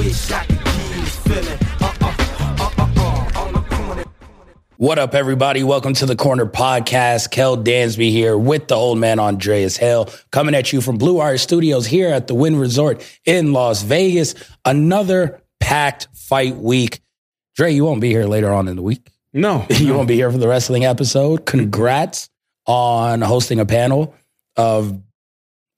Wish I could give feeling. On the corner. What up, everybody? Welcome to the Corner Podcast. Kel Dansby here with the old man Andreas Hale, coming at you from Blue Wire Studios here at the Wynn Resort in Las Vegas. Another packed fight week. Dre, you won't be here later on in the week. No, You won't be here for the wrestling episode. Congrats on hosting a panel of,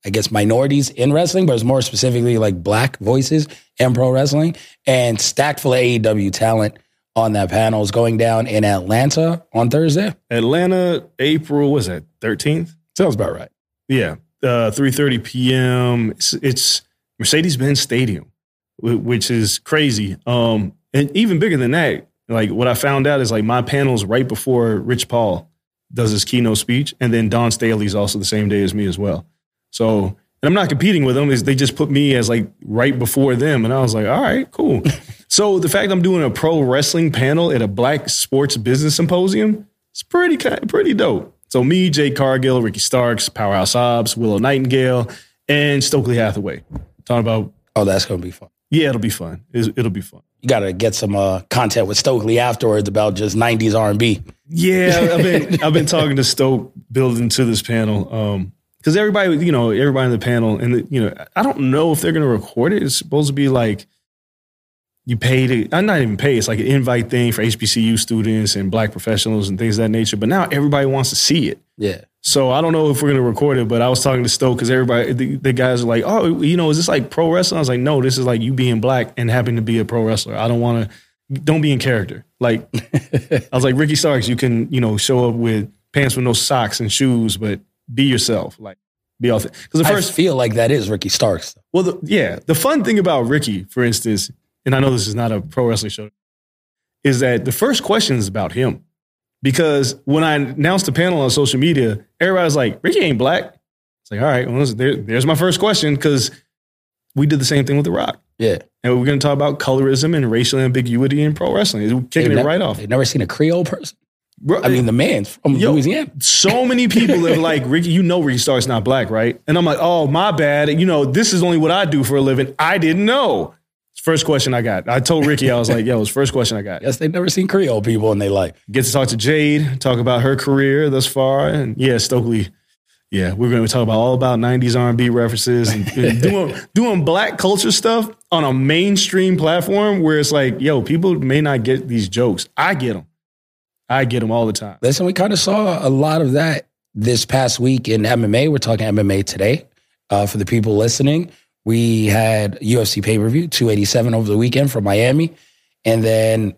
I guess, minorities in wrestling, but it's more specifically like black voices in pro wrestling and stacked full of AEW talent on that panel is going down in Atlanta on Thursday. Atlanta, April was it thirteenth? Sounds about right. Yeah, uh, three thirty p.m. It's, it's Mercedes Benz Stadium, which is crazy. Um, and even bigger than that, like what I found out is like my panel's right before Rich Paul does his keynote speech, and then Dawn Staley's also the same day as me as well. So, and I'm not competing with them; is they just put me as like right before them, and I was like, all right, cool. so the fact I'm doing a pro wrestling panel at a Black Sports Business Symposium, it's pretty pretty dope. So me, Jade Cargill, Ricky Starks, Powerhouse Hobbs, Willow Nightingale, and Stokely Hathaway. Talking about Oh, that's to be fun. yeah, it'll be fun. It'll be fun. You got to get some uh, content with Stokely afterwards about just 90s R&B. Yeah, I've been I've been talking to Stoke building to this panel. Um, because everybody, you know, everybody in the panel, and the, you know, I don't know if they're going to record it. It's supposed to be like you pay to, I'm not even pay. It's like an invite thing for HBCU students and black professionals and things of that nature. But now everybody wants to see it. Yeah. So I don't know if we're going to record it, but I was talking to Stoke because everybody, the, the guys are like, oh, you know, is this like pro wrestling? I was like, no, this is like you being black and having to be a pro wrestler. I don't want to, don't be in character. Like, I was like, Ricky Starks, you can, you know, show up with pants with no socks and shoes, but be yourself. Like, be authentic. Because the I first, feel like that is Ricky Starks. well, the, yeah, the fun thing about Ricky, for instance, and I know this is not a pro wrestling show, is that the first question is about him. Because when I announced the panel on social media, everybody's like, Ricky ain't black. It's like, all right, well, there, there's my first question because we did the same thing with The Rock. Yeah. And we're going to talk about colorism and racial ambiguity in pro wrestling. We're kicking They've it ne- right off. They've never seen a Creole person. Bro, I mean, the man's from Yo, Louisiana. So many people are like, Ricky, you know Ricky Stark's not black, right? And I'm like, oh, my bad. You know, this is only what I do for a living. I didn't know. First question I got. I told Ricky, I was like, yo, it's first question I got. Yes, they've never seen Creole people in their life. Get to talk to Jade, talk about her career thus far. And yeah, Stokely. Yeah, we're going to talk about all about 90s R&B references and, and doing, doing black culture stuff on a mainstream platform where it's like, yo, people may not get these jokes. I get them. I get them all the time. Listen, we kind of saw a lot of that this past week in MMA. We're talking MMA today. Uh, for the people listening, we had UFC pay per view 287 over the weekend from Miami. And then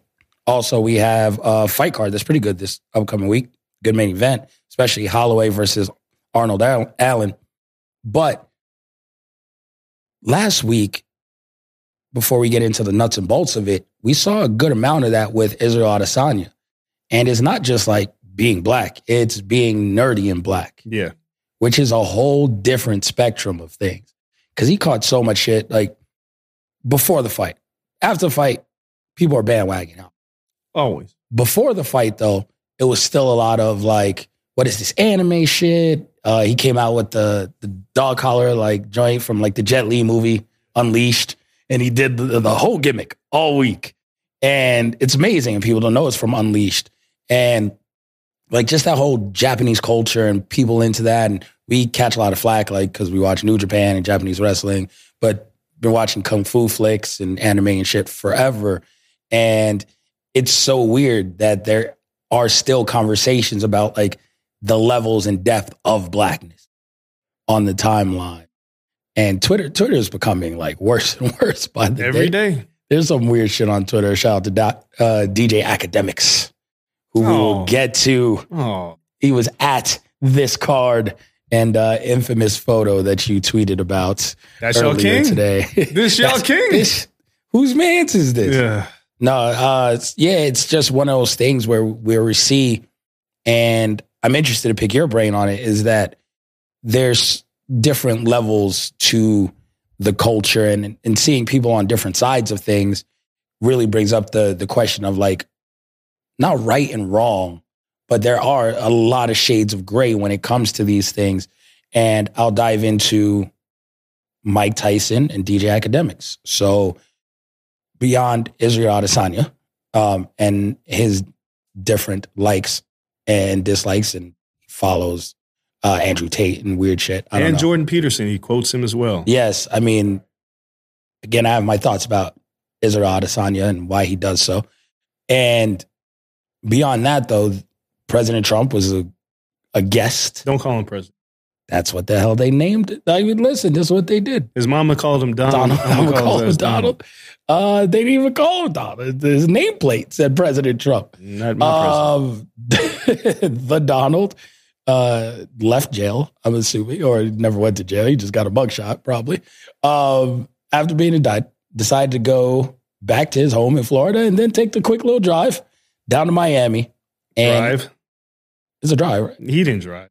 also we have a fight card that's pretty good this upcoming week. Good main event, especially Holloway versus Arnold Allen. But last week, before we get into the nuts and bolts of it, we saw a good amount of that with Israel Adesanya. And it's not just like being black, it's being nerdy and black, Yeah. which is a whole different spectrum of things. Cause he caught so much shit like before the fight. After the fight, people are bandwagoning out. Always. Before the fight, though, it was still a lot of like what is this anime shit? Uh, he came out with the the dog collar like joint from like the Jet Li movie Unleashed, and he did the, the whole gimmick all week, and it's amazing. And people don't know it's from Unleashed, and like just that whole Japanese culture and people into that, and we catch a lot of flack like because we watch New Japan and Japanese wrestling, but been watching kung fu flicks and anime and shit forever, and it's so weird that there are still conversations about like the levels and depth of blackness on the timeline. And Twitter, Twitter is becoming like worse and worse by the Every day. day. There's some weird shit on Twitter. Shout out to uh, DJ Akademiks, who we will Oh. get to. Oh, He was at this card and uh, infamous photo that you tweeted about that's earlier king. today. This y'all king. this- whose man's is this? Yeah. No, uh, it's, yeah, it's just one of those things where where we see, and I'm interested to pick your brain on it. Is that there's different levels to the culture, and and seeing people on different sides of things really brings up the the question of like not right and wrong, but there are a lot of shades of gray when it comes to these things, and I'll dive into Mike Tyson and DJ Akademiks. So beyond Israel Adesanya um, and his different likes and dislikes and follows uh, Andrew Tate and weird shit. I don't And know. Jordan Peterson, he quotes him as well. Yes, I mean, again, I have my thoughts about Israel Adesanya and why he does so. And beyond that, though, President Trump was a, a guest. Don't call him president. That's what the hell they named it. I mean, listen, this is what they did. His mama called him Donald. Donald. I'm I'm gonna gonna call him his Donald. Uh, they didn't even call him Donald. His nameplate said President Trump. Not my president. Um, the Donald uh, left jail, I'm assuming, or never went to jail. He just got a mugshot, probably. Um, after being indicted, decided to go back to his home in Florida and then take the quick little drive down to Miami. And Drive. it's a drive, right? He didn't drive.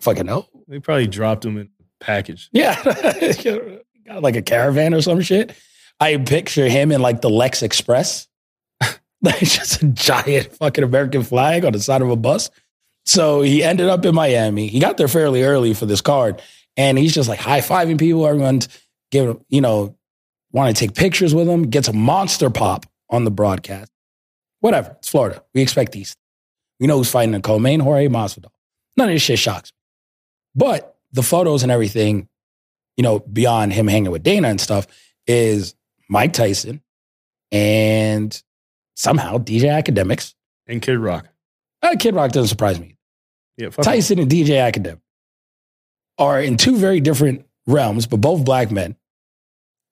Fucking no. They probably dropped him in a package. Yeah. got like a caravan or some shit. I picture him in like the Lex Express. like just a giant fucking American flag on the side of a bus. So he ended up in Miami. He got there fairly early for this card. And he's just like high fiving people. Everyone's giving, you know, want to take pictures with him. Gets a monster pop on the broadcast. Whatever. It's Florida. We expect these. We know who's fighting in co-main, Jorge Masvidal. None of this shit shocks me. But the photos and everything, you know, beyond him hanging with Dana and stuff, is Mike Tyson and somehow DJ Akademiks. And Kid Rock. Uh, Kid Rock doesn't surprise me. Yeah. Tyson and DJ Akademik are in two very different realms, but both black men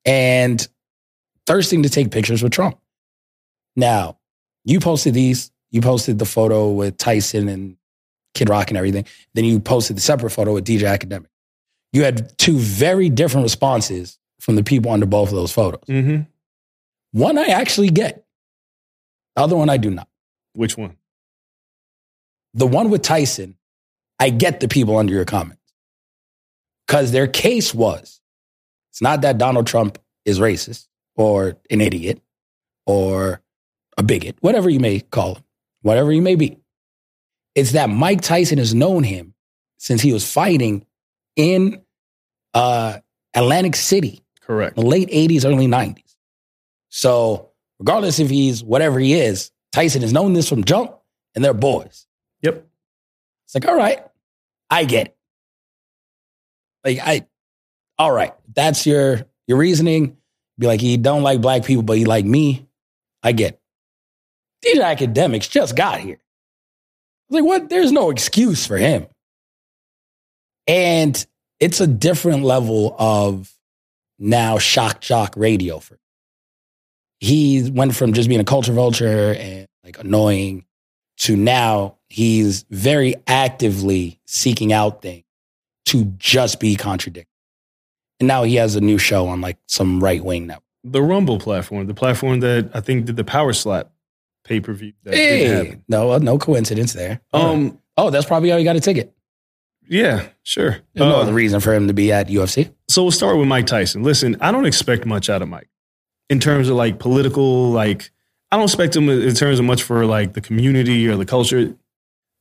and thirsting to take pictures with Trump. Now, you posted these, you posted the photo with Tyson and Kid Rock and everything. Then you posted the separate photo with DJ Akademik. You had two very different responses from the people under both of those photos. hmm One I actually get, the other one I do not. Which one? the one with Tyson, I get the people under your comments because their case was it's not that Donald Trump is racist or an idiot or a bigot, whatever you may call him, whatever he may be. It's that Mike Tyson has known him since he was fighting in uh, Atlantic City Correct. the late 80s, early 90s. So, regardless if he's whatever he is, Tyson has known this from jump and they're boys. Yep. It's like, all right, I get it. Like, I, all right, that's your your reasoning. Be like, he don't like black people, but he like me. I get it. These Akademiks just got here. Like, what? There's no excuse for him. And it's a different level of now shock jock radio for him. He went from just being a culture vulture and like annoying to now he's very actively seeking out things to just be contradicted. And now he has a new show on like some right wing network. The Rumble platform, the platform that I think did the Power Slap pay per view. Hey, no, no coincidence there. Um. oh, that's probably how he got a ticket. Yeah. Sure. There's no Uh, other reason for him to be at UFC. so we'll start with Mike Tyson. Listen, I don't expect much out of Mike in terms of like political, like, I don't expect him in terms of much for like the community or the culture.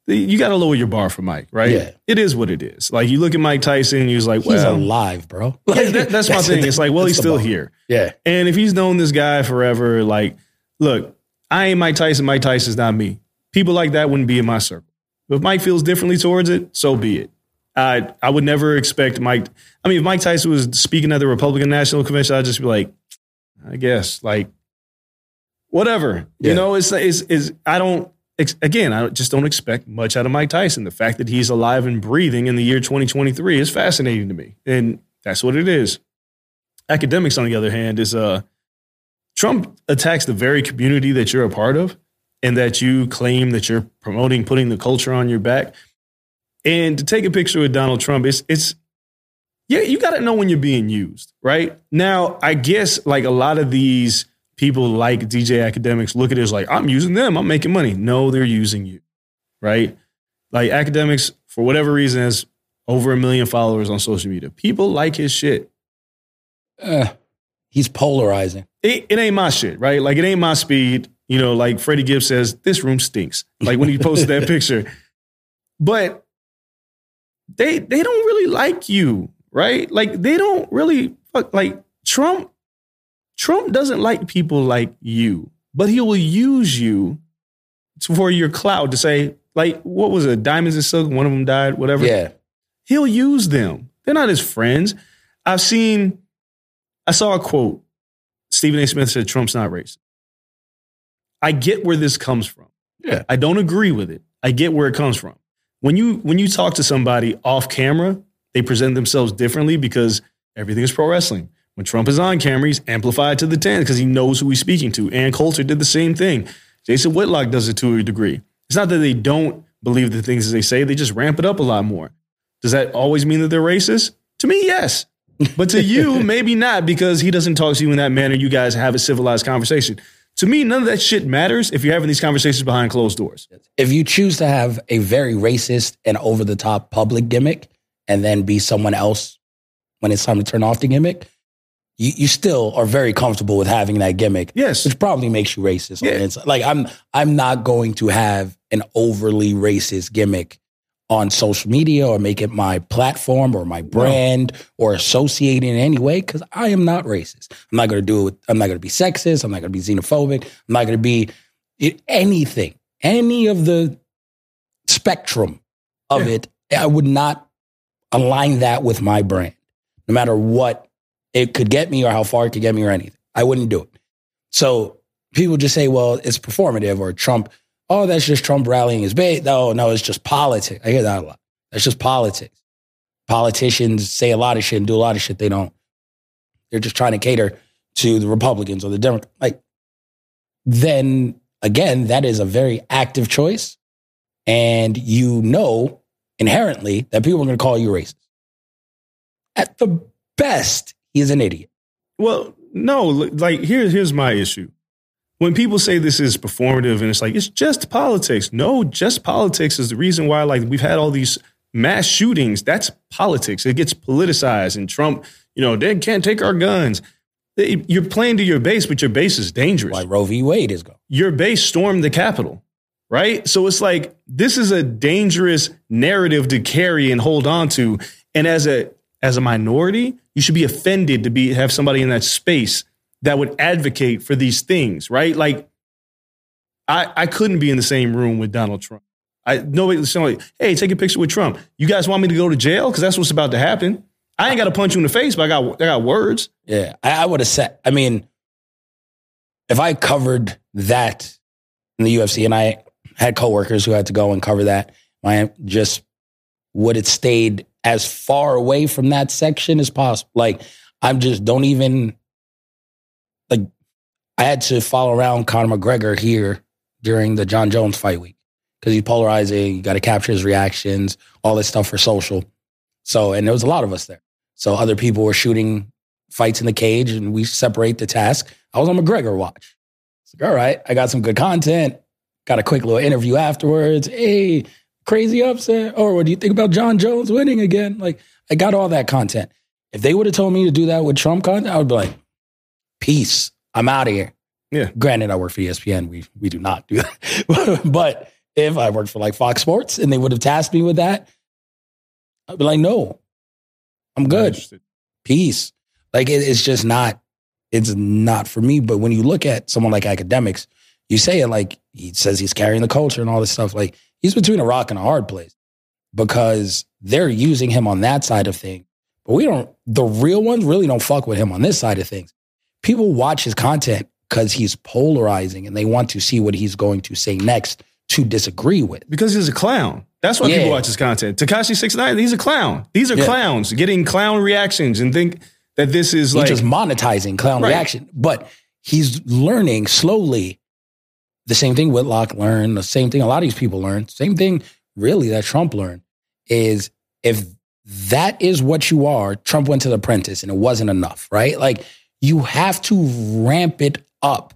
you got to lower your bar for Mike, right? Yeah. It is what it is. Like you look at Mike Tyson, and he was like, He's well, alive, bro. Like, that- that's my thing. It's like, well, he's still bar. here. Yeah. And if he's known this guy forever, like, look, I ain't Mike Tyson. Mike Tyson's not me. People like that wouldn't be in my circle. If Mike feels differently towards it, so be it. I I would never expect Mike. I mean, if Mike Tyson was speaking at the Republican National Convention, I'd just be like, I guess, like, whatever. Yeah. You know, it's is is I don't. Again, I just don't expect much out of Mike Tyson. The fact that he's alive and breathing in the year 2023 is fascinating to me, and that's what it is. Akademiks, on the other hand, is uh, Trump attacks the very community that you're a part of and that you claim that you're promoting, putting the culture on your back. And to take a picture with Donald Trump, it's it's yeah, you got to know when you're being used, right? Now, I guess like a lot of these people like DJ Akademiks look at it as like, I'm using them, I'm making money. No, they're using you, right? Like Akademiks, for whatever reason, has over a million followers on social media. People like his shit. Uh, he's polarizing. It, it ain't my shit, right? Like it ain't my speed. You know, like Freddie Gibbs says, this room stinks. Like when he posted that picture. But they they don't really like you, right? Like they don't really fuck like Trump. Trump doesn't like people like you, but he will use you for your clout to say, like, what was it? Diamonds and silk. One of them died. Whatever Yeah. he'll use them. They're not his friends. I've seen, I saw a quote. Stephen A. Smith said, Trump's not racist. I get where this comes from. Yeah. I don't agree with it. I get where it comes from. When you when you talk to somebody off camera, they present themselves differently because everything is pro wrestling. When Trump is on camera, he's amplified to the 10 because he knows who he's speaking to. Ann Coulter did the same thing. Jason Whitlock does it to a degree. It's not that they don't believe the things that they say, they just ramp it up a lot more. Does that always mean that they're racist? To me, yes. But to you, maybe not because he doesn't talk to you in that manner. You guys have a civilized conversation. To me, none of that shit matters if you're having these conversations behind closed doors. If you choose to have a very racist and over the top public gimmick and then be someone else when it's time to turn off the gimmick, you, you still are very comfortable with having that gimmick. Yes. Which probably makes you racist. on Yeah. the inside. Like I'm I'm not going to have an overly racist gimmick on social media or make it my platform or my brand or associate in any way because I am not racist. I'm not going to do it. With, I'm not going to be sexist. I'm not going to be xenophobic. I'm not going to be anything, any of the spectrum of Yeah. it. I would not align that with my brand, no matter what it could get me or how far it could get me or anything. I wouldn't do it. So people just say, well, it's performative or Trump, oh, that's just Trump rallying his base. No, no, it's just politics. I hear that a lot. That's just politics. Politicians say a lot of shit and do a lot of shit they don't. They're just trying to cater to the Republicans or the Democrats. Like, then again, that is a very active choice. And you know inherently that people are going to call you racist. At the best, he's an idiot. Well, no, like here's here's my issue. When people say this is performative and it's like it's just politics. No, just politics is the reason why like we've had all these mass shootings. That's politics. It gets politicized and Trump, you know, they can't take our guns. They- You're playing to your base, but your base is dangerous. Why Roe v. Wade is going. your base stormed the Capitol, right? So it's like this is a dangerous narrative to carry and hold on to. And as a as a minority, you should be offended to be have somebody in that space that would advocate for these things, right? Like I I couldn't be in the same room with Donald Trump. I nobody somebody, hey, take a picture with Trump. You guys want me to go to jail? Because that's what's about to happen. I ain't got to punch you in the face, but I got I got words. Yeah, I, I would have said. I mean, if I covered that in the UFC, and I had coworkers who had to go and cover that, I just would have stayed as far away from that section as possible. Like, I'm just don't even. I had to follow around Conor McGregor here during the Jon Jones fight week because he's polarizing. You got to capture his reactions, all this stuff for social. So, and there was a lot of us there. So other people were shooting fights in the cage and we separate the task. I was on McGregor watch. It's like, all right, I got some good content. Got a quick little interview afterwards. Hey, crazy upset. Or what do you think about Jon Jones winning again? Like, I got all that content. If they would have told me to do that with Trump content, I would be like, peace. I'm out of here. Yeah. Granted, I work for ESPN. We we do not do that. but if I worked for like Fox Sports and they would have tasked me with that, I'd be like, no, I'm good. Peace. Like it, it's just not, it's not for me. But when you look at someone like Akademiks, you say it like he says he's carrying the culture and all this stuff. Like he's between a rock and a hard place because they're using him on that side of things. But we don't, the real ones really don't fuck with him on this side of things. People watch his content because he's polarizing and they want to see what he's going to say next to disagree with. Because he's a clown. That's why Yeah. people watch his content. Tekashi Six Nine, he's a clown. These are Yeah. clowns getting clown reactions and think that this is He's like just monetizing clown Right. reaction. But he's learning slowly the same thing Whitlock learned, the same thing a lot of these people learned, same thing really that Trump learned is if that is what you are, Trump went to the apprentice and it wasn't enough, right? Like you have to ramp it up.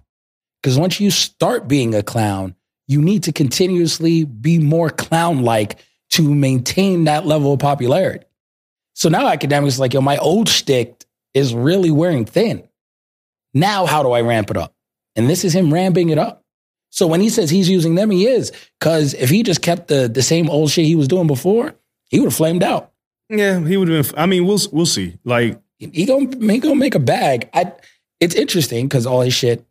Because once you start being a clown, you need to continuously be more clown like to maintain that level of popularity. So now Akademiks like, yo, my old shtick is really wearing thin. Now, how do I ramp it up? And this is him ramping it up. So when he says he's using them, he is. Because if he just kept the, the same old shit he was doing before, he would have flamed out. yeah, he would have been. I mean, we'll we'll see. Like He gonna, he gonna make a bag. I, it's interesting because all his shit,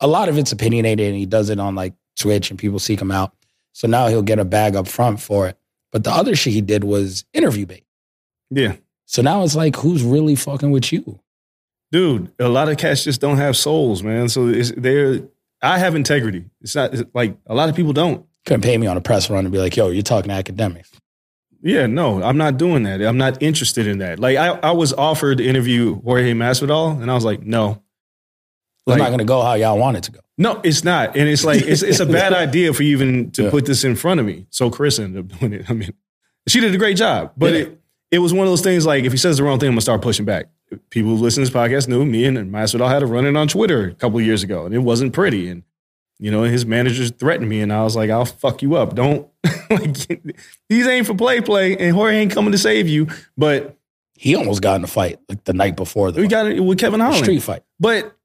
a lot of it's opinionated and he does it on like Twitch and people seek him out. So now he'll get a bag up front for it. But the other shit he did was interview bait. yeah, So now it's like, who's really fucking with you? dude, a lot of cats just don't have souls, man. So it's, they're. I have integrity. It's not it's like a lot of people don't. Couldn't pay me on a press run and be like, yo, you're talking Akademiks. Yeah, no, I'm not doing that. I'm not interested in that. Like I, I was offered to interview Jorge Masvidal, and I was like, no. It's Like, not going to go how y'all want it to go. No, it's not. And it's like it's it's a bad idea for you even to Yeah. put this in front of me. So Chris ended up doing it. I mean, she did a great job. But Yeah. it it was one of those things like if he says the wrong thing, I'm gonna start pushing back. People who listen to this podcast knew me and Masvidal had a run in on Twitter a couple of years ago, and it wasn't pretty. And you know, his managers threatened me, and I was like, "I'll fuck you up. Don't like these ain't for play, play, and Jorge ain't coming to save you." But He almost got in a fight like the night before the we fight. got it with Kevin Holland. street fight. But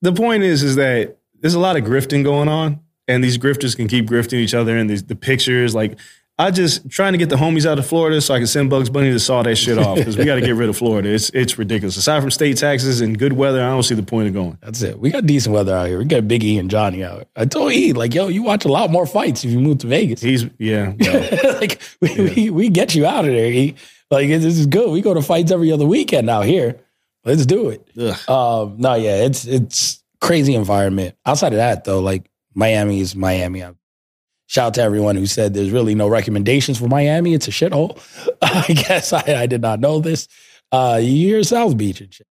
the point is, is that there's a lot of grifting going on, and these grifters can keep grifting each other. And these, the pictures, like I just trying to get the homies out of Florida so I can send Bugs Bunny to saw that shit off because we got to get rid of Florida. It's it's ridiculous. Aside from state taxes and good weather, I don't see the point of going. That's it. We got decent weather out here. We got Big E and Johnny out. I told E, like, yo, you watch a lot more fights if you move to Vegas. He's yeah, like, we, we, we get you out of there, E. Like, this is good. We go to fights every other weekend out here. Let's do it. Um, no, yeah, it's it's crazy environment. Outside of that, though, like Miami is Miami. I, shout out to everyone who said there's really no recommendations for Miami. It's a shithole. I guess I, I did not know this. Uh, you hear South Beach and shit.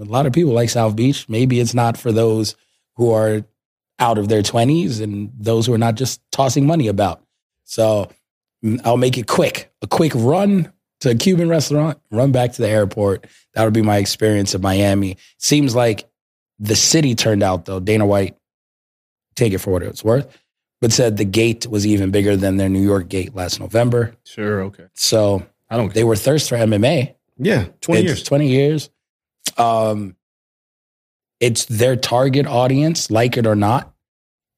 A lot of people like South Beach. Maybe it's not for those who are out of their twenties and those who are not just tossing money about. So mm, I'll make it quick. A quick run to a Cuban restaurant, run back to the airport. That would be my experience of Miami. Seems like the city turned out though. Dana White, take it for what it's worth, but said the gate was even bigger than their New York gate last November. sure, okay. So I don't. they were thirst for MMA. yeah, twenty It's years. 20 years. Um, it's their target audience, like it or not.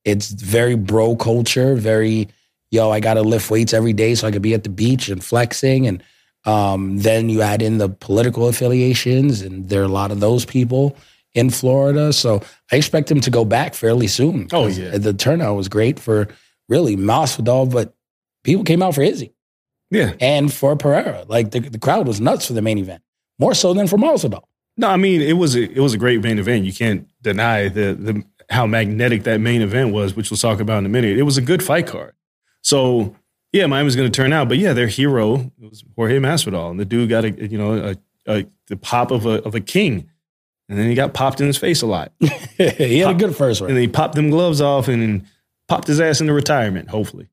It's very bro culture, very, yo, I got to lift weights every day so I could be at the beach and flexing. And um, then you add in the political affiliations, and there are a lot of those people in Florida. So I expect him to go back fairly soon. Oh yeah. The turnout was great for really Masvidal, but people came out for Izzy Yeah. and for Pereira. Like the, the crowd was nuts for the main event, more so than for Masvidal. No, I mean it was a, it was a great main event. You can't deny the the how magnetic that main event was, which we'll talk about in a minute. It was a good fight card. So yeah, Miami's going to turn out, but yeah, their hero was Jorge Masvidal, and the dude got a you know a, a the pop of a of a king, and then he got popped in his face a lot, he had a good first and round. then he popped them gloves off and, then popped his ass into retirement. Hopefully,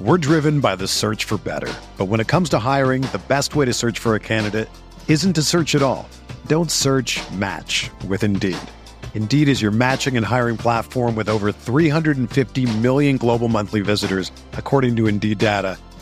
We're driven by the search for better. But when it comes to hiring, the best way to search for a candidate isn't to search at all. Don't search match with Indeed. Indeed is your matching and hiring platform with over 350 million global monthly visitors, according to Indeed data,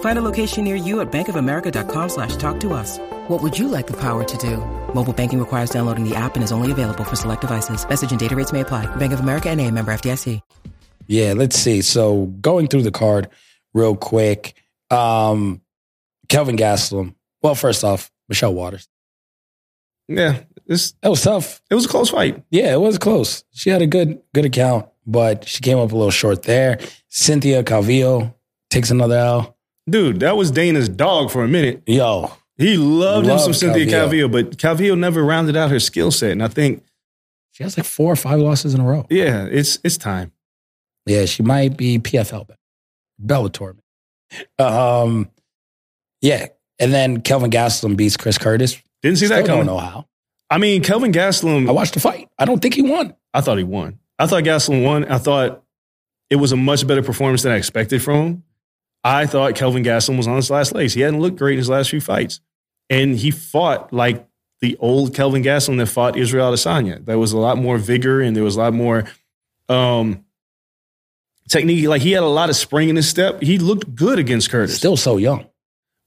Find a location near you at bankofamerica.com slash talk to us. What would you like the power to do? Mobile banking requires downloading the app and is only available for select devices. Message and data rates may apply. Bank of America and a member FDIC. Yeah, let's see. So going through the card real quick. Um, Kelvin Gastelum. Well, first off, Michelle Waterson. Yeah, this That was tough. it was a close fight. Yeah, it was close. She had a good good account, but she came up a little short there. Cynthia Calvillo takes another L. Dude, that was Dana's dog for a minute. Yo, He loved him some Cynthia Calvillo. Calvillo, but Calvillo never rounded out her skill set. And I think, she has like four or five losses in a row. yeah, it's it's time. Yeah, she might be PFL, but Bellator. Um, yeah, and then Kelvin Gastelum beats Chris Curtis. Didn't see Still that don't coming. know how. I mean, Kelvin Gastelum, I watched the fight. I don't think he won. I thought he won. I thought Gastelum won. I thought it was a much better performance than I expected from him. I thought Kelvin Gastelum was on his last legs. He hadn't looked great in his last few fights. And he fought like the old Kelvin Gastelum that fought Israel Adesanya. There was a lot more vigor and there was a lot more um, technique. Like he had a lot of spring in his step. He looked good against Curtis, Still so young.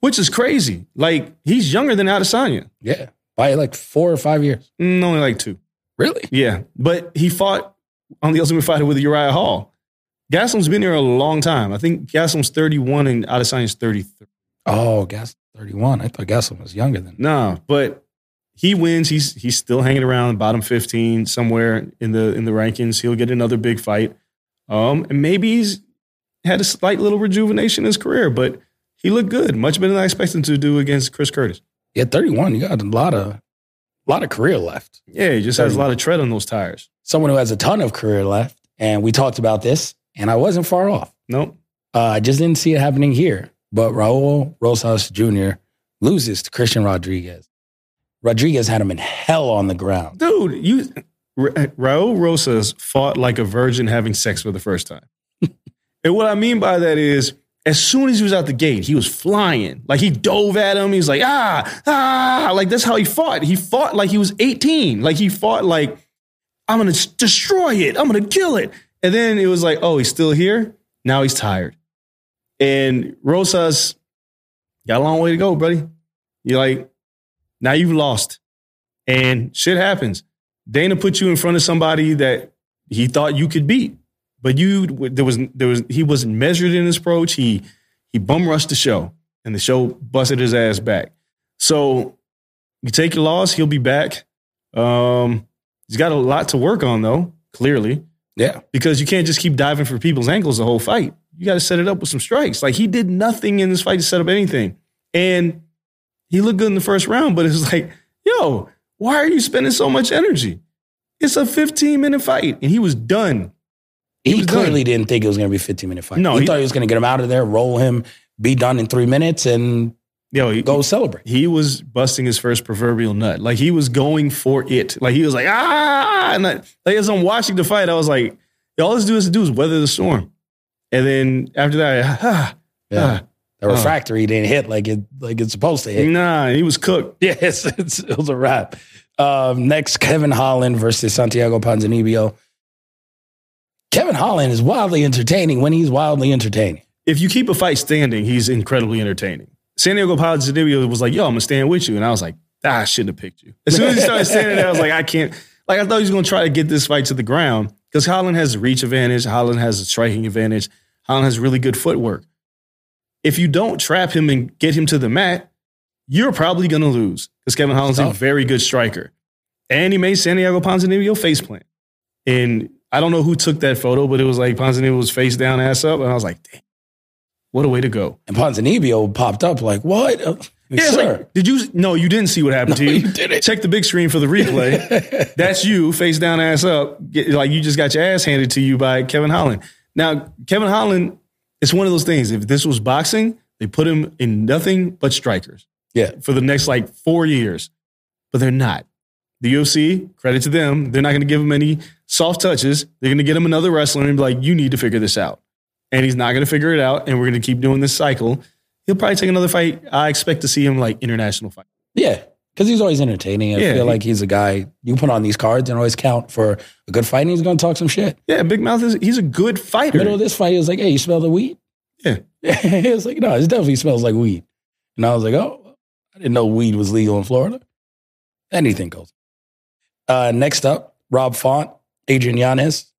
which is crazy. Like he's younger than Adesanya. Yeah, by like four or five years. Mm, only like two. Really? Yeah, but he fought on the Ultimate Fighter with Uriah Hall. Gastelum's been here a long time. I think Gastelum's 31 and Adesanya's 33. Oh, Gas thirty one. I thought Gastelum was younger than. Nah, but he wins. He's he's still hanging around bottom 15 somewhere in the in the rankings. He'll get another big fight. Um, and maybe he's had a slight little rejuvenation in his career, but he looked good, much better than I expected him to do against Chris Curtis. Yeah, thirty one. You got a lot of, lot of career left. Yeah, he just has a lot of tread on those tires. Someone who has a ton of career left, and we talked about this, and I wasn't far off. Nope. Uh, I just didn't see it happening here. But Raul Rosas Jr. loses to Christian Rodriguez. Rodriguez had him in hell on the ground. dude, you Ra- Raul Rosas fought like a virgin having sex for the first time. and what I mean by that is, as soon as he was out the gate, he was flying. Like he dove at him. He's like, ah, ah. Like that's how he fought. He fought like he was 18. Like he fought like, I'm gonna destroy it. I'm gonna kill it. And then it was like, oh, he's still here. Now he's tired. And Rosas got a long way to go, buddy. You're like, now you've lost. And shit happens. Dana put you in front of somebody that he thought you could beat, but you there was there was he wasn't measured in his approach. He he bum rushed the show, and the show busted his ass back. So you take your loss, he'll be back. Um, he's got a lot to work on though, clearly, Yeah. because you can't just keep diving for people's ankles the whole fight. You got to set it up with some strikes. Like he did nothing in this fight to set up anything, and he looked good in the first round, but it was like, yo, why are you spending so much energy? It's a 15 minute fight, and he was done. He, was clearly didn't think it was going to be a 15 minute fight. No, he, he- thought he was going to get him out of there, roll him, be done in three minutes, and Yo, he, go celebrate. he was busting his first proverbial nut. Like he was going for it. Like he was like, ah. And I, like as I'm watching the fight, I was like, all this dude has to do is weather the storm. And then after that, ah, Yeah. ah. The refractory didn't hit like it like it's supposed to hit. nah, he was cooked. Yes, it's, it was a wrap. Um, next, Kevin Holland versus Santiago Ponzinibbio. Kevin Holland is wildly entertaining when he's wildly entertaining. If you keep a fight standing, he's incredibly entertaining. Santiago Ponzinibbio was like, "Yo, I'm gonna stand with you," and I was like, ah, "I shouldn't have picked you." As soon as he started standing there, I was like, "I can't." Like I thought he was gonna try to get this fight to the ground because Holland has a reach advantage, Holland has a striking advantage, Holland has really good footwork. If you don't trap him and get him to the mat, you're probably gonna lose because Kevin Holland's a very good striker, and he made Santiago Ponzinibbio faceplant. And I don't know who took that photo, but it was like Ponzinibbio was face down, ass up, and I was like, "Damn, what a way to go!" And Ponzinibbio popped up like, what? Uh, Yeah, sir. like, did you? No, you didn't see what happened to you. you didn't. Check the big screen for the replay. That's you, face down, ass up. Get, like you just got your ass handed to you by Kevin Holland. Now, Kevin Holland, it's one of those things. If this was boxing, they put him in nothing but strikers yeah. for the next like four years, but they're not. The UFC, credit to them, they're not going to give him any soft touches. They're going to get him another wrestler and be like, "You need to figure this out," and he's not going to figure it out. And we're going to keep doing this cycle. He'll probably take another fight. I expect to see him like international fight. Yeah. Because he's always entertaining. I Yeah, feel like he's a guy you put on these cards and always count for a good fight and he's going to talk some shit. Yeah, Big Mouth is he's a good fighter. Middle of this fight, he was like, hey, you smell the weed? Yeah. he was like, no, it definitely smells like weed. And I was like, oh, I didn't know weed was legal in Florida. Anything goes. Uh, next up, Rob Font, Adrian Yanez.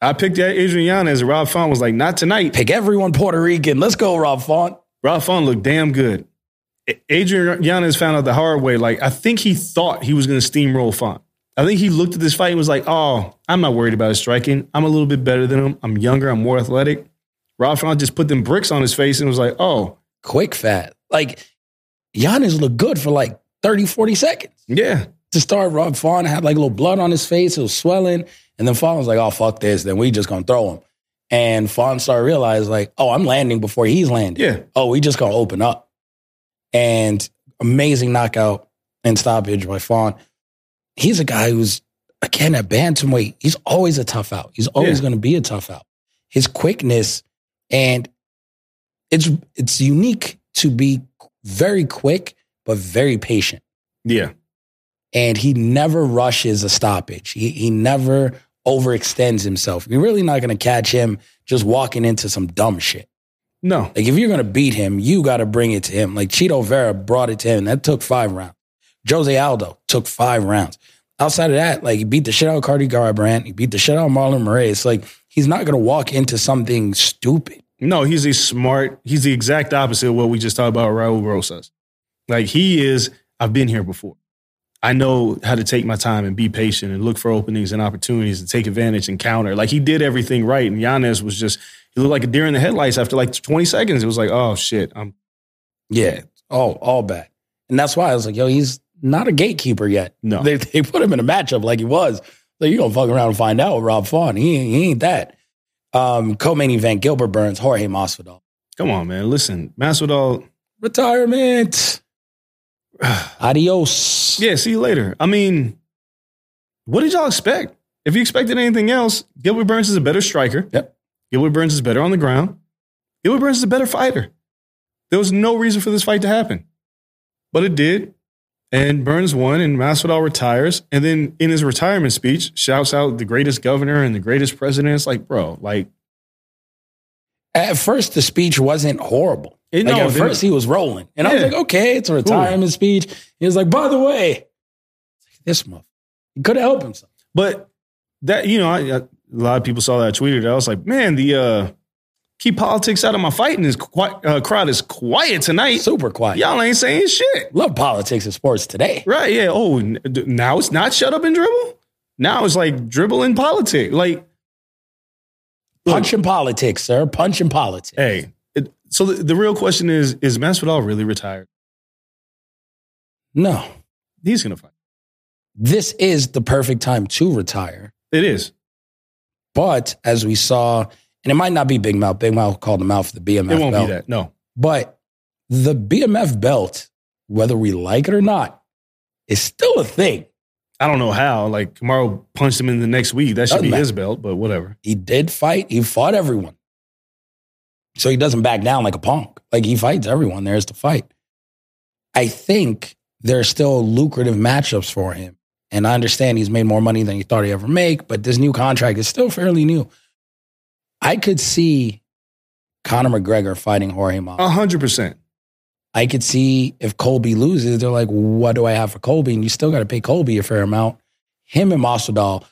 I picked Adrian Yanez. and Rob Font was like, not tonight. Pick everyone Puerto Rican. Let's go, Rob Font. Rob Font looked damn good. Adrian Yanez found out the hard way. Like, I think he thought he was going to steamroll Font. I think he looked at this fight and was like, oh, I'm not worried about his striking. I'm a little bit better than him. I'm younger. I'm more athletic. Rob Font just put them bricks on his face and was like, oh, Quick fat. Like, Yanez looked good for like 30, 40 seconds. yeah. to start, Rob Font had like a little blood on his face. It was swelling. And then Font was like, oh, fuck this. Then we just gonna throw him. And Font started realize, like, oh, I'm landing before he's landing. Yeah. Oh, we just gonna open up. And amazing knockout and stoppage by Font. He's a guy who's, again, at bantamweight, he's always a tough out. He's always Yeah. gonna be a tough out. His quickness and it's it's unique to be very quick, but very patient Yeah. and he never rushes a stoppage. He he never overextends himself. You're really not going to catch him just walking into some dumb shit. No. Like if you're going to beat him, you got to bring it to him. Like Chito Vera brought it to him. That took five rounds. Jose Aldo took five rounds. Outside of that, like he beat the shit out of Cody Garbrandt. He beat the shit out of Marlon Moraes. Like he's not going to walk into something stupid. No, he's a smart, he's the exact opposite of what we just talked about Raul Rosas. Like he is, I've been here before. I know how to take my time and be patient and look for openings and opportunities to take advantage and counter. Like he did everything right. And Yanez was just, he looked like a deer in the headlights after like 20 seconds. It was like, oh shit. I'm Yeah, all all bad. And that's why I was like, yo, he's not a gatekeeper yet. No. They, they put him in a matchup like he was. So you gonna fuck around and find out with Rob Font. He, ain't- he ain't that. Um, co-main event, Gilbert Burns, Jorge Masvidal. come on, man. Listen, Masvidal, Retirement. Adios. yeah, see you later. I mean, what did y'all expect? If you expected anything else, Gilbert Burns is a better striker. Yep. Gilbert Burns is better on the ground. Gilbert Burns is a better fighter. There was no reason for this fight to happen, but it did. And Burns won, and Masvidal retires. And then in his retirement speech, shouts out the greatest governor and the greatest president. It's like, bro, like, At first, the speech wasn't horrible. It- like no, at first, he was rolling, and I was like, okay, it's a retirement speech. He was like, by the way, this month he could have helped himself. but that you know, I, I, a lot of people saw that I tweeted. I was like, man, the uh, keep politics out of my fighting is qui- uh, crowd is quiet tonight. Super quiet. Y'all ain't saying shit. Love politics and sports today. Right, yeah. Oh, n- now it's not shut up and dribble. Now it's like dribble in politics. Like, Punch politics, sir. Punch politics. hey. So the, the real question is: Is Masvidal really retired? No, He's gonna fight. this is the perfect time to retire. It is. But as we saw, and it might not be Big Mouth. Big Mouth called him out for the BMF It won't belt. be that. No. But the BMF belt, whether we like it or not, is still a thing. I don't know how. Like Kamaru punched him in the next week. That should Doesn't be matter. his belt, but whatever. He did fight. He fought everyone. So he doesn't back down like a punk. Like he fights everyone there is to fight. I think there are still lucrative matchups for him. And I understand he's made more money than he thought he'd ever make, but this new contract is still fairly new. I could see Conor McGregor fighting Jorge Masvidal. Hundred percent. I could see if Colby loses, they're like, what do I have for Colby? And you still got to pay Colby a fair amount. Him and Masvidal,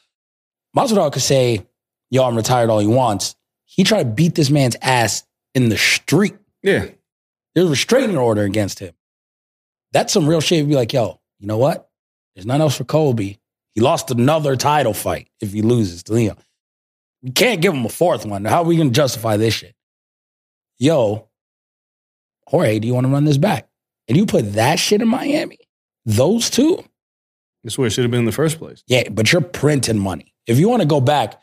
Masvidal could say, yo, I'm retired all he wants. He tried to beat this man's ass in the street. Yeah. There's a restraining order against him. That's some real shit. you Be like, yo, you know what? There's nothing else for Colby. He lost another title fight if he loses to Leon. We can't give him a fourth one. How are we going to justify this shit? Yo, Jorge, do you want to run this back? And you put that shit in Miami? Those two? That's where it should have been in the first place. Yeah, but you're printing money. If you want to go back,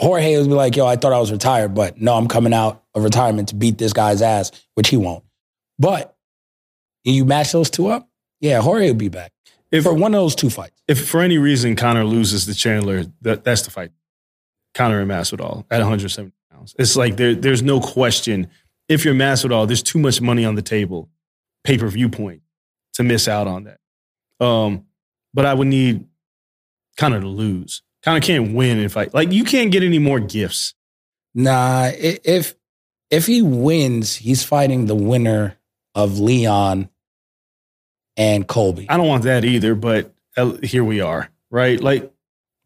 Jorge would be like, yo, I thought I was retired, but no, I'm coming out of retirement to beat this guy's ass, which he won't. But you match those two up, yeah, Jorge will be back If for one of those two fights. if for any reason Conor loses to Chandler, that, that's the fight. Conor and Masvidal at 170 pounds. It's like there, there's no question. If you're Masvidal, there's too much money on the table, pay per view point, to miss out on that. Um, but I would need Conor to lose. Conor can't win if I like. You can't get any more gifts. Nah, if if he wins, he's fighting the winner of Leon and Colby. I don't want that either. But uh, here we are, right? Like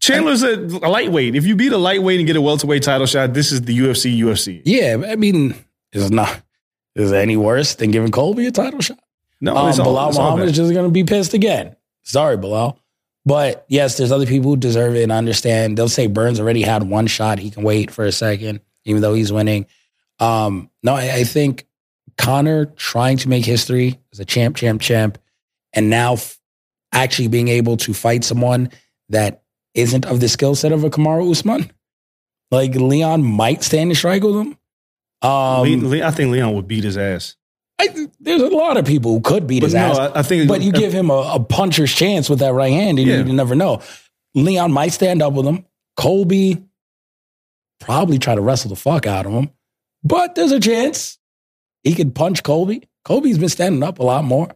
Chandler's a, lightweight. If you beat a lightweight and get a welterweight title shot, this is the UFC. UFC. Yeah, I mean, it's not. Is any worse than giving Colby a title shot? No, Um, all- Belal Muhammad is just going to be pissed again. Sorry, Belal. But yes, there's other people who deserve it and understand. They'll say Burns already had one shot. He can wait for a second, even though he's winning. Um, no, I, I think Conor trying to make history as a champ, champ, champ, and now f- actually being able to fight someone that isn't of the skill set of a Kamaru Usman. Like Leon might stand and strike with him. Um, Le- Le- I think Leon would beat his ass. I, there's a lot of people who could beat But his no, ass. I, I think. But you give him a, a puncher's chance with that right hand, and Yeah. you never know. Leon might stand up with him. Colby probably try to wrestle the fuck out of him, but there's a chance he could punch Colby. Colby's been standing up a lot more.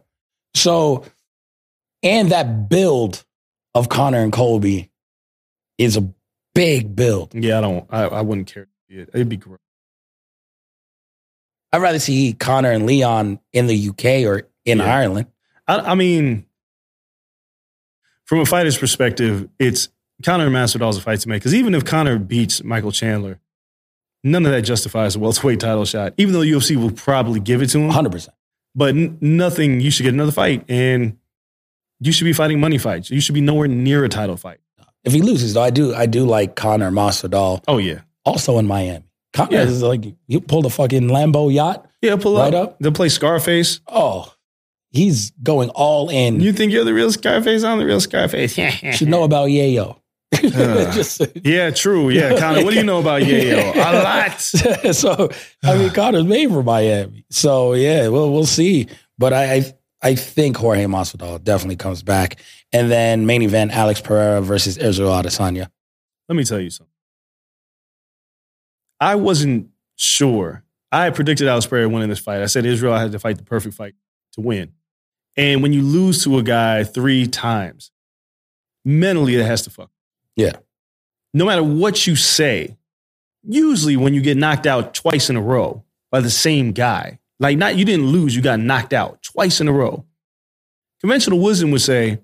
So, and that build of Conor and Colby is a big build. Yeah, I don't. I, I wouldn't care. It- It'd be great. I'd rather see Conor and Leon in the UK or in Yeah. Ireland. I, I mean, from a fighter's perspective, it's Conor and Masvidal's a fight to make. Because even if Conor beats Michael Chandler, none of that justifies a welterweight title shot. Even though UFC will probably give it to him, 100%. but n- nothing. You should get another fight, and you should be fighting money fights. You should be nowhere near a title fight. If he loses, though, I do I do like Conor Masvidal Oh yeah, also in Miami. Yeah. is like you pulled a fucking Lambo yacht. yeah. Pull Right up. up. They'll play Scarface. Oh, he's going all in. You think you're the real Scarface? I'm the real Scarface. should know about Yayo. Just, Yeah, true. Yeah, Conor. What do you know about Yayo? A lot. so I mean, Conor's made for Miami. So yeah, we'll we'll see. But I I, I think Jorge Masvidal definitely comes back, and then main event Alex Pereira versus Israel Adesanya. Let me tell you something. I wasn't sure. I had predicted Pereira winning this fight. I said Israel had to fight the perfect fight to win. And when you lose to a guy three times, mentally it has to fuck. Yeah. No matter what you say, usually when you get knocked out twice in a row by the same guy, like not you didn't lose, you got knocked out twice in a row. Conventional wisdom would say,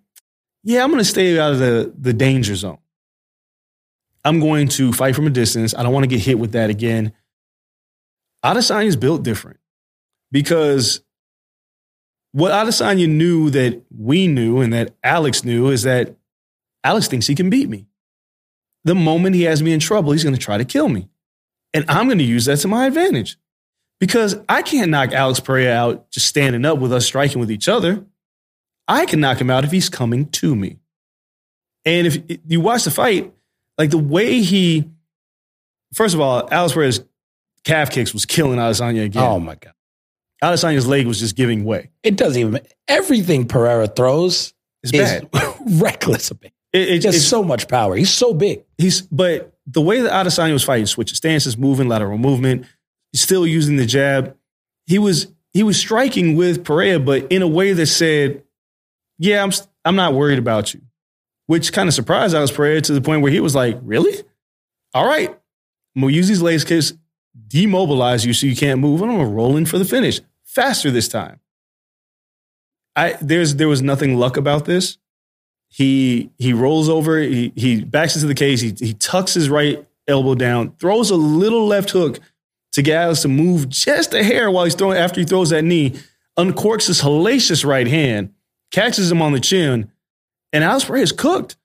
yeah, I'm going to stay out of the, the danger zone. I'm going to fight from a distance. I don't want to get hit with that again. Adesanya is built different because what Adesanya knew that we knew and that Alex knew is that Alex thinks he can beat me. The moment he has me in trouble, he's going to try to kill me. And I'm going to use that to my advantage because I can't knock Alex Pereira out just standing up with us striking with each other. I can knock him out if he's coming to me. And if you watch the fight, like the way he, first of all, Alex Pereira's calf kicks was killing Adesanya again. Oh my god, Adesanya's leg was just giving way. it doesn't even everything Pereira throws It's is bad. reckless. It, it, Just it's, so much power. He's so big. he's, but the way that Adesanya was fighting, switching stances, moving, lateral movement, still using the jab, he was he was striking with Pereira, but in a way that said, "Yeah, I'm I'm not worried about you," which kind of surprised Alex Pereira to the point where he was like, "Really? All right." I'm gonna use these leg kicks, demobilize you so you can't move, and I'm gonna roll in for the finish faster this time. I there's there was nothing luck about this. He he rolls over, he he backs into the cage, he he tucks his right elbow down, throws a little left hook to get Alex to move just a hair while he's throwing after he throws that knee, uncorks his hellacious right hand, catches him on the chin, and Alex Pereira is cooked.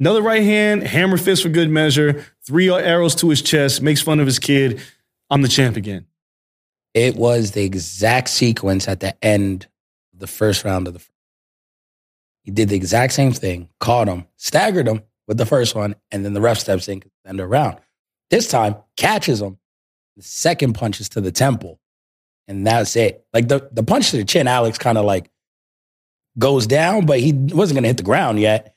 Another right hand, hammer fist for good measure, three arrows to his chest, makes fun of his kid. I'm the champ again. It was the exact sequence at the end of the first round of the. He did the exact same thing, caught him, staggered him with the first one, and then the ref steps in, end around. This time, catches him. The second punch is to the temple, and that's it. Like the the punch to the chin, Alex kind of like goes down, but he wasn't going to hit the ground yet.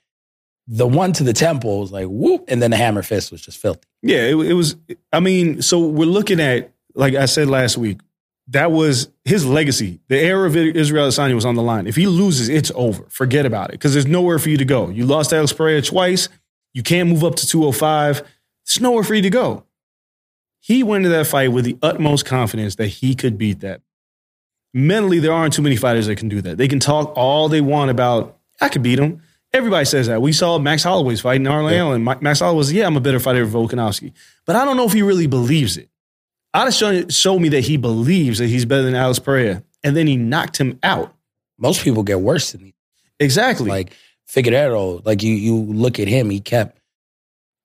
The one to the temple was like whoop, and then the hammer fist was just filthy. Yeah, it, it was. I mean, so we're looking at, like I said last week, that was his legacy. The era of Israel Adesanya was on the line. If he loses, it's over. Forget about it because there's nowhere for you to go. You lost Alex Pereira twice. You can't move up to 205. There's nowhere for you to go. He went into that fight with the utmost confidence that he could beat that. Mentally, there aren't too many fighters that can do that. They can talk all they want about, I could beat him. Everybody says that. We saw Max Holloway's fight in Arlen yeah. and Max Holloway was, yeah, I'm a better fighter than Volkanovski. But I don't know if he really believes it. Otis showed, showed me that he believes that he's better than Alex Pereira, and then he knocked him out. Most people get worse than me. Exactly. Like Figueiredo, like you you look at him, he kept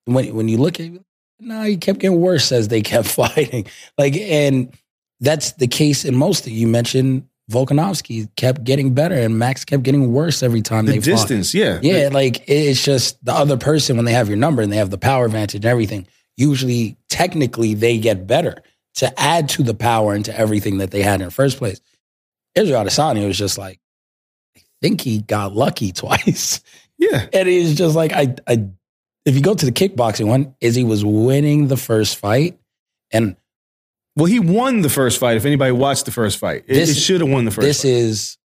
when when you look at him, no, he kept getting worse as they kept fighting. Like, and that's the case in most of you mentioned Volkanovski kept getting better and Max kept getting worse every time the they distance, fought. yeah. Yeah, like it's just the other person when they have your number and they have the power advantage and everything, usually technically they get better to add to the power and to everything that they had in the first place. Israel Adesanya was just like, I think he got lucky twice. Yeah. And he's just like, I, I, if you go to the kickboxing one, Izzy was winning the first fight. And well, he won the first fight. If anybody watched the first fight, it, This- it should have won the first this fight. is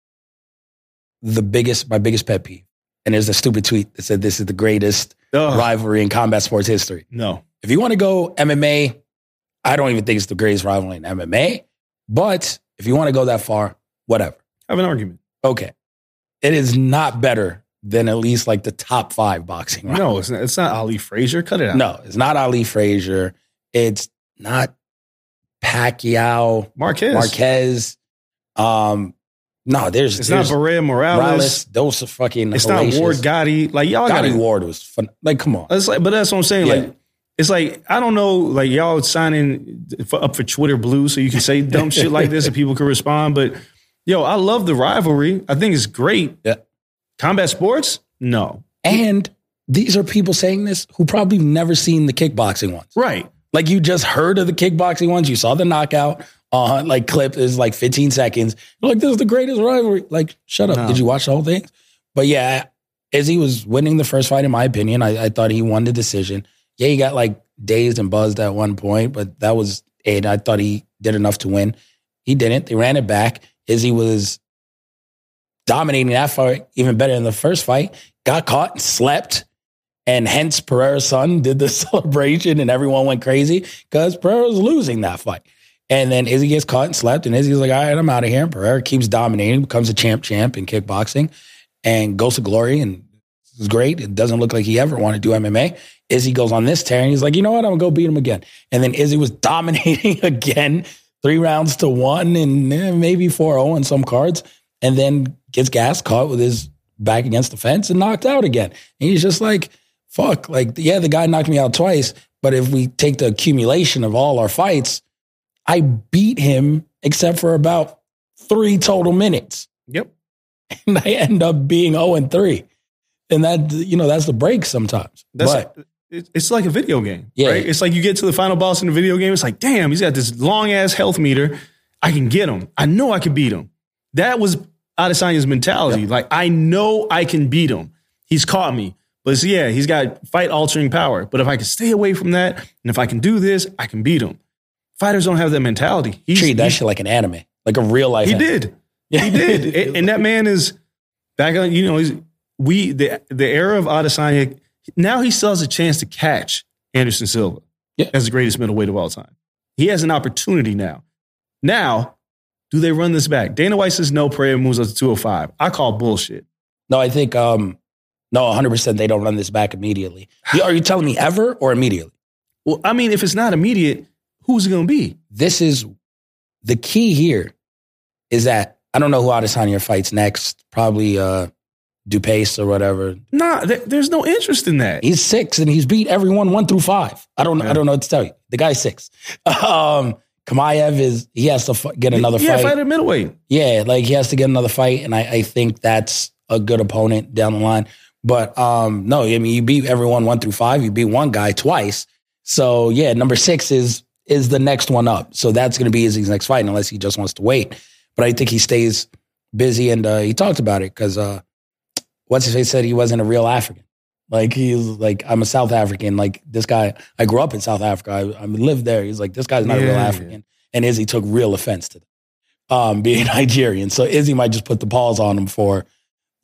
the biggest, my biggest pet peeve. And there's a stupid tweet that said this is the greatest Ugh, rivalry in combat sports history. no. If you want to go MMA, I don't even think it's the greatest rivalry in MMA. But if you want to go that far, whatever. Have an argument. Okay. It is not better than at least like the top five boxing. rivalry. No, it's not, it's not Ali Frazier. Cut it out. No, it's not Ali Frazier. It's not Pacquiao, Marquez. Marquez. Um, no, there's It's there's not Barrera Morales. Morales. Those are fucking. It's not. Ward Gatti. Like y'all got Gotti it. Ward was fun. Like, come on. It's like, but that's what I'm saying. Yeah. Like, it's like I don't know. Like y'all signing for, up for Twitter Blue, so you can say dumb shit like this and people can respond. But yo, I love the rivalry. I think it's great. Yeah. Combat sports, no. And these are people saying this who probably never seen the kickboxing ones. Right. Like you just heard of the kickboxing ones. You saw the knockout uh, like clip is like 15 seconds. You're like, this is the greatest rivalry. Like, shut up. No. Did you watch the whole thing? But yeah, Izzy was winning the first fight, in my opinion. I, I thought he won the decision. Yeah, he got like dazed and buzzed at one point, but that was it. I thought he did enough to win. He didn't. They ran it back. Izzy was dominating that fight even better than the first fight. Got caught and slept. And hence Pereira's son did the celebration and everyone went crazy because Pereira was losing that fight. And then Izzy gets caught and slept, and Izzy's like, all right, I'm out of here. Pereira keeps dominating, becomes a champ champ in kickboxing and goes to glory and is great. It doesn't look like he ever wanted to do MMA. Izzy goes on this tear and he's like, you know what? I'm gonna go beat him again. And then Izzy was dominating again, three rounds to one and eh, maybe 4-0 in some cards, and then gets gas caught with his back against the fence and knocked out again. And he's just like, fuck, like, yeah, the guy knocked me out twice, but if we take the accumulation of all our fights, I beat him except for about three total minutes. Yep. And I end up being 0 and 3. And that, you know, that's the break sometimes. That's but it's like a video game. Yeah. Right. It's like you get to the final boss in a video game. It's like, damn, he's got this long ass health meter. I can get him. I know I can beat him. That was Adesanya's mentality. Like, I know I can beat him. He's caught me. But yeah, he's got fight altering power. But if I can stay away from that, and if I can do this, I can beat him. Fighters don't have that mentality. He's, treat that he's- shit like an anime, like a real life. he anime. did. He did. and, and that man is back on, you know, he's, we, the, the era of Adesanya, now he still has a chance to catch Anderson Silva. Yeah. as the greatest middleweight of all time. He has an opportunity now. Now, do they run this back? Dana White says no. Pereira moves up to 205. I call bullshit. No, I think um, no, 100. percent They don't run this back immediately. Are you telling me ever or immediately? Well, I mean, if it's not immediate, who's it going to be? This is the key here. Is that I don't know who Adesanya fights next. Probably uh, Du Plessis or whatever. Nah, th- there's no interest in that. He's six and he's beat everyone one through five. I don't. Yeah. I don't know what to tell you. The guy's six. Um, Chimaev is. He has to f- get another yeah, fight. fight at middleweight. Yeah, like he has to get another fight, and I, I think that's a good opponent down the line. But um, no, I mean you beat everyone one through five. You beat one guy twice. So yeah, number six is is the next one up. So that's going to be Izzy's next fight, unless he just wants to wait. But I think he stays busy, and uh, he talked about it because uh, what's his face said he wasn't a real African. Like he's like I'm a South African. Like this guy, I grew up in South Africa. I, I lived there. He's like this guy's not a real Yeah, yeah. African, and Izzy took real offense to that um, being Nigerian. So Izzy might just put the paws on him for,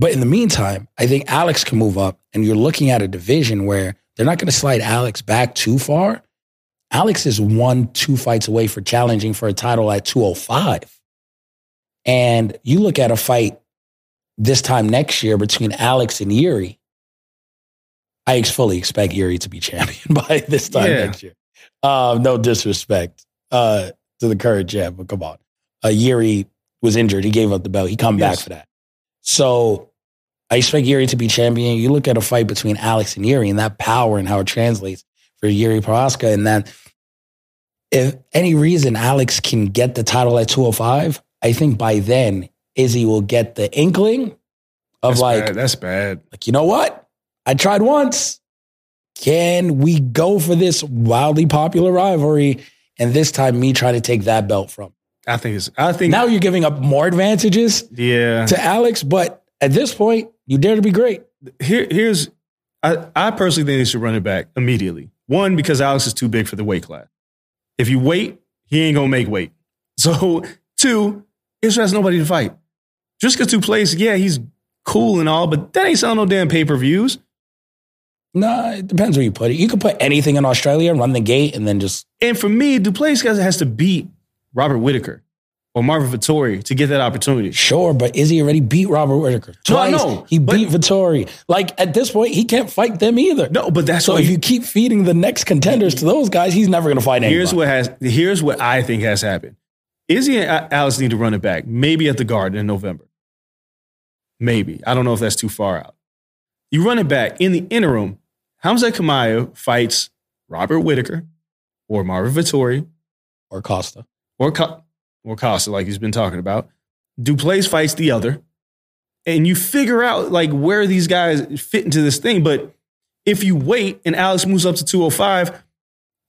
But in the meantime, I think Alex can move up, and you're looking at a division where they're not going to slide Alex back too far. Alex is one, two fights away for challenging for a title at 205. And you look at a fight this time next year between Alex and Yuri. I fully expect Yuri to be champion by this time Yeah. next year. Um, no disrespect uh, to the current champ, but come on. Uh, Yuri was injured. He gave up the belt. He come back for that. So I expect Yuri to be champion. You look at a fight between Alex and Yuri and that power and how it translates for Yuri Prochazka. And then if any reason Alex can get the title at 205, I think by then Izzy will get the inkling of That's like, bad. that's bad. like, you know what? I tried once. Can we go for this wildly popular rivalry? And this time, me trying to take that belt from. I think it's. I think Now you're giving up more advantages Yeah. to Alex, but at this point, you dare to be great. Here, here's. I, I personally think they should run it back immediately. One, because Alex is too big for the weight class. If you wait, he ain't gonna make weight. So, two, Israel has nobody to fight. Just because two plays, yeah, he's cool and all, but that ain't selling no damn pay per views. No, it depends where you put it. You could put anything in Australia, run the gate, and then just And for me, Du Plessis guys has to beat Robert Whitaker or Marvin Vettori to get that opportunity. sure. But Izzy already beat Robert Whitaker No, I know, he beat Vettori. Like at this point, he can't fight them either. No, but that's So if you- you keep feeding the next contenders to those guys, he's never going to fight anybody. Here's what has. Here's what I think has happened. Izzy and Alex need to run it back. Maybe at the Garden in November. Maybe I don't know if that's too far out. You run it back in the interim. Hamza Chimaev fights Robert Whitaker or Marvin Vettori or Costa. or Co- Costa, like he's been talking about. Du Plessis fights the other, and you figure out like where these guys fit into this thing. But if you wait and Alex moves up to 205,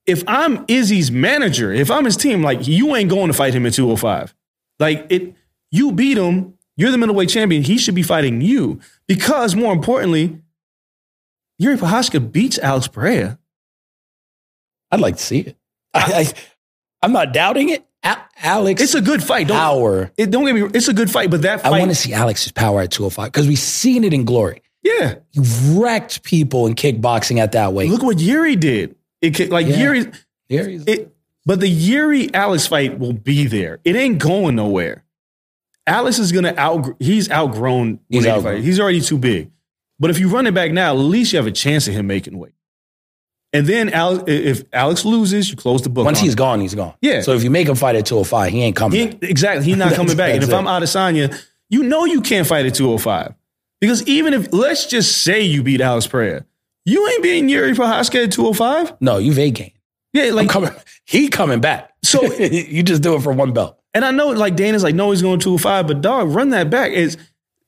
if I'm Izzy's manager, if I'm his team, like you ain't going to fight him at 205. Like it, you beat him. You're the middleweight champion. He should be fighting you because more importantly, Yuri Prochazka beats Alex Pereira. I'd like to see it. I, I, I'm not doubting it. Alex, It's a good fight. Don't, power. it, don't get me. It's a good fight, but that I want to see Alex's power at 205 because we've seen it in glory. Yeah. He wrecked people in kickboxing at that weight. Look what Yuri did. It like Yeah. Yuri Yuri's- it but the Yuri Alex fight will be there. It ain't going nowhere. Alex is gonna out he's outgrown He's outgrown. He's already too big. But if you run it back now, at least you have a chance of him making weight. And then Alex, if Alex loses, you close the book. Once on he's it. gone, he's gone. Yeah. So if you make him fight at 205, he ain't coming. He back. ain't, exactly. He's not coming back. and if it. I'm out of Adesanya, you know you can't fight at 205. Because even if, let's just say you beat Alex Pereira, you ain't beating Yuri Prochazka at 205. No, you vacating. Yeah, like, coming. He coming back. So- you just do it for one belt. and I know like Dana's like, no, he's going 205, but dog, run that back. Is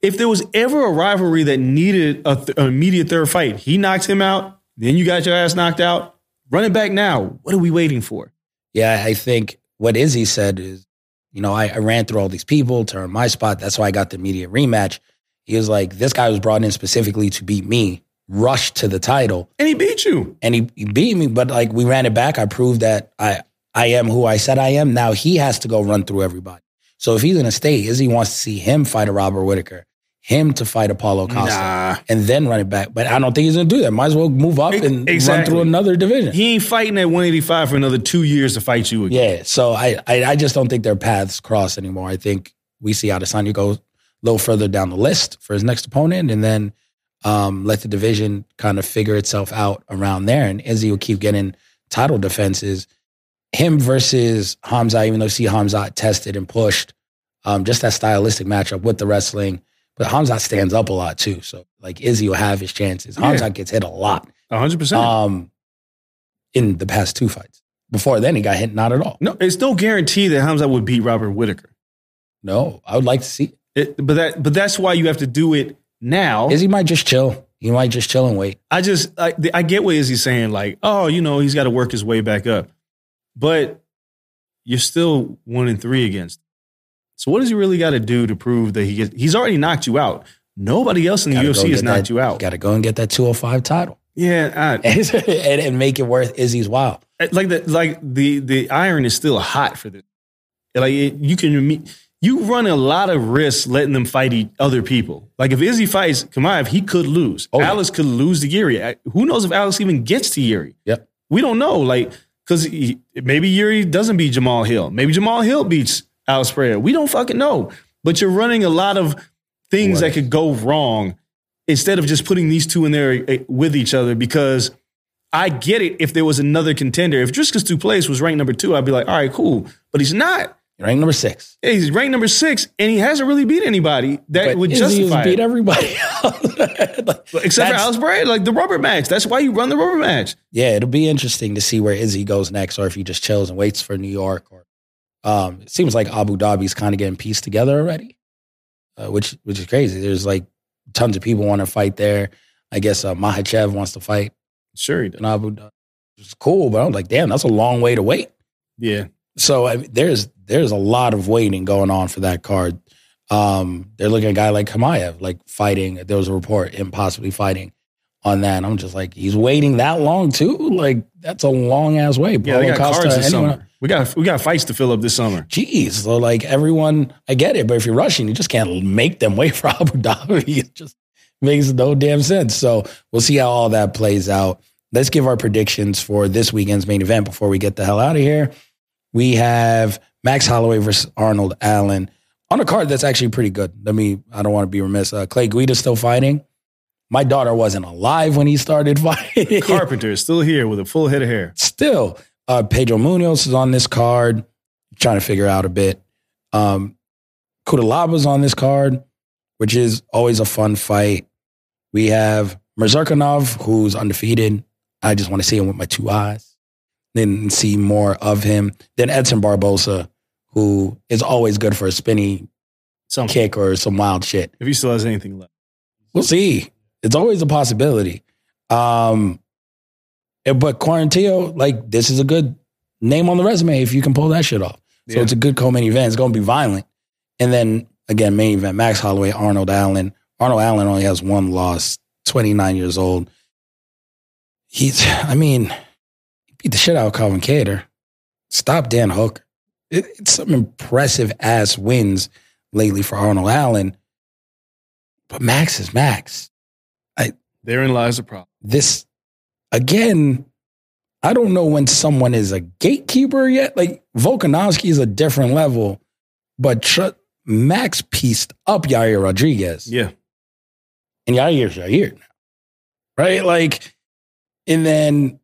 if there was ever a rivalry that needed a th- an immediate third fight, he knocked him out, then you got your ass knocked out. Run it back now. What are we waiting for? Yeah, I think what Izzy said is, you know, I, I ran through all these people to earn my spot. That's why I got the immediate rematch. He was like, this guy was brought in specifically to beat me, rushed to the title, And he beat you. and he, he beat me. But like we ran it back. I proved that I I am who I said I am. Now he has to go run through everybody. So if he's in a state, Izzy wants to see him fight a Robert Whitaker, him to fight a Paulo Costa, Nah. and then run it back. But I don't think he's gonna do that. Might as well move up and run through another division. He ain't fighting at 185 for another two years to fight you again. Yeah, so I, I I just don't think their paths cross anymore. I think we see Adesanya go a little further down the list for his next opponent, and then um, let the division kind of figure itself out around there. And Izzy will keep getting title defenses. Him versus Hamza, even though you see Hamza tested and pushed, um, just that stylistic matchup with the wrestling. But Hamza stands up a lot too, so like Izzy will have his chances. Yeah. Hamza gets hit a lot 100%. um, in the past two fights. Before then, he got hit not at all. no, it's no guarantee that Hamza would beat Robert Whitaker. No, I would like to see. It, but that but that's why you have to do it now. Izzy might just chill. He might just chill and wait. I just I, I get what Izzy's saying, like, oh, you know, he's got to work his way back up. But you're still one and three against. So what does he really got to do to prove that he gets he's already knocked you out? Nobody else in the Gotta UFC has knocked that- you out. Got to go and get that 205 title Yeah, I, and, and make it worth Izzy's while. Eh, like the like the the iron is still hot for this. Like it, you can meet, you run a lot of risks letting them fight each, other people. Like if Izzy fights Chimaev, he could lose. Oh, yeah. Alex could lose to Yuri. Eh, who knows if Alex even gets to Yuri? Yep. We don't know. Like because maybe Yuri doesn't beat Jamahal Hill. Maybe Jamahal Hill beats Pereira. We don't fucking know. But you're running a lot of things that could go wrong instead of just putting these two in there eh, with each other because I get it if there was another contender. If Dricus Du Plessis was ranked number two, I'd be like, all right, cool. But he's not. Rank number six. Yeah, He's ranked number six, and he hasn't really beat anybody that But would justify beat everybody. Like, Except for Alex Pereira, like the rubber match. That's why you run the rubber match. Yeah, it'll be interesting to see where Izzy goes next, or if he just chills and waits for New York. Or um, it seems like Abu Dhabi's kind of getting pieced together already, uh, which which is crazy. There's like tons of people want to fight there. I guess uh, Makhachev wants to fight Sure, he does. in Abu Dhabi. It's cool, but I'm like, damn, that's a long way to wait. Yeah. So I mean, there's there's a lot of waiting going on for that card. Um, they're looking at a guy like Chimaev, like fighting. There was a report him possibly fighting on that. I'm just like, he's waiting that long too. Like that's a long ass way. Yeah, they got cards this anyone- summer. We got we got fights to fill up this summer. Jeez, so like everyone, I get it, but if you're rushing, you just can't make them wait for Abu Dhabi. It just makes no damn sense. So we'll see how all that plays out. Let's give our predictions for this weekend's main event before we get the hell out of here. We have Max Holloway versus Arnold Allen on a card that's actually pretty good. Let me, I don't want to be remiss. Uh, Clay Guida's still fighting. My daughter wasn't alive when he started fighting. Carpenter is still here with a full head of hair. Still, uh, Pedro Munhoz is on this card. Trying to figure out a bit. Um, Cutelaba's on this card, which is always a fun fight. We have Mirzurkanov, who's undefeated. I just want to see him with my two eyes, then see more of him. Then Edson Barbosa, who is always good for a spinny Some kick or some wild shit. if he still has anything left. We'll see. It's always a possibility. Um, but Quarantillo, like this is a good name on the resume if you can pull that shit off. So Yeah. it's a good co-main event. It's going to be violent. And then again, main event: Max Holloway, Arnold Allen. Arnold Allen only has one loss. Twenty nine years old. He's, I mean, he beat the shit out of Calvin Kattar. Stop Dan Hooker. It, it's some impressive ass wins lately for Arnold Allen. But Max is Max. Therein lies the problem. This again, I don't know when someone is a gatekeeper yet. Like Volkanovski is a different level, but tr- Max pieced up Yair Rodriguez. Yeah. And Yair's Yair now. Right? Like, and then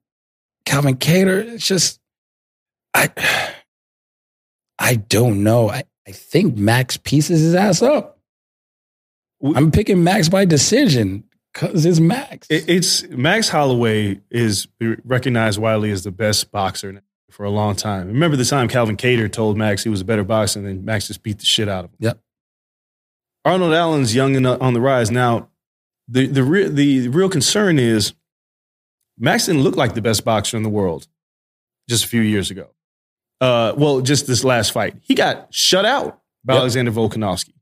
Calvin Kattar, it's just I I don't know. I, I think Max pieces his ass up. I'm picking Max by decision because it's Max. It, it's Max Holloway is recognized widely as the best boxer for a long time. Remember the time Calvin Kattar told Max he was a better boxer, and then Max just beat the shit out of him. Yep. Arnold Allen's young and on the rise now. The the re- the real concern is Max didn't look like the best boxer in the world just a few years ago. Uh, well, just this last fight, he got shut out by Yep. Alexander Volkanovski,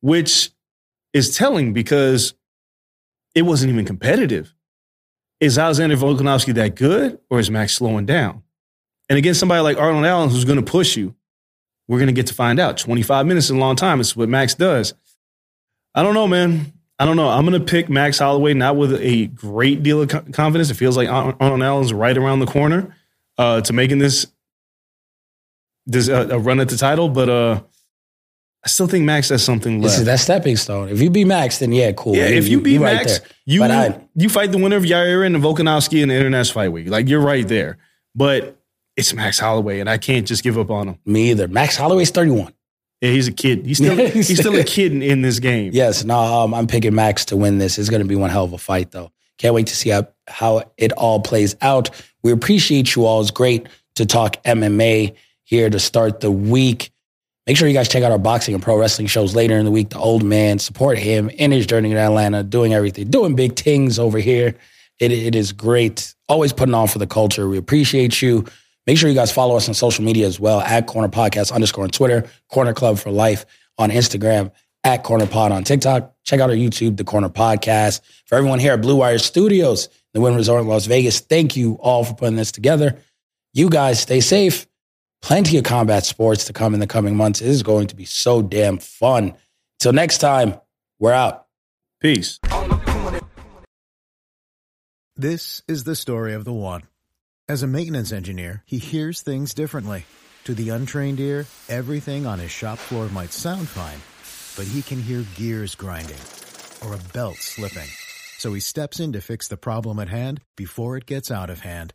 which is telling because it wasn't even competitive. Is Alexander Volkanovski that good, or is Max slowing down? And against somebody like Arnold Allen, who's going to push you, we're going to get to find out. 25 minutes is a long time. It's what Max does. I don't know, man. I don't know. I'm going to pick Max Holloway, not with a great deal of confidence. It feels like Arnold Allen's right around the corner uh, to making this this uh, a run at the title, but uh, I still think Max has something left. This is that stepping stone. If you beat Max, then yeah, cool. Yeah, if you beat right Max, there. you But I- you fight the winner of Yair and Volkanovski in the International Fight Week. Like you're right there. But it's Max Holloway, and I can't just give up on him. Me either. Max Holloway's 31. Yeah, he's a kid. He's still he's still a kid in, in this game. Yes, no, um, I'm picking Max to win this. It's going to be one hell of a fight, though. Can't wait to see how, how it all plays out. We appreciate you all. It's great to talk MMA here to start the week. Make sure you guys check out our boxing and pro wrestling shows later in the week. The old man, support him in his journey to Atlanta, doing everything, doing big things over here. It, it is great. Always putting on for the culture. We appreciate you. Make sure you guys follow us on social media as well at Corner Podcast underscore on Twitter, Corner Club for Life on Instagram, at Corner Pod on TikTok. Check out our YouTube, The Corner Podcast. For everyone here at Blue Wire Studios, the Wynn Resort in Las Vegas, thank you all for putting this together. You guys stay safe. Plenty of combat sports to come in the coming months. It is going to be so damn fun. Till next time, we're out. Peace. This is the story of the one. As a maintenance engineer, he hears things differently. To the untrained ear, everything on his shop floor might sound fine, but he can hear gears grinding or a belt slipping. So he steps in to fix the problem at hand before it gets out of hand.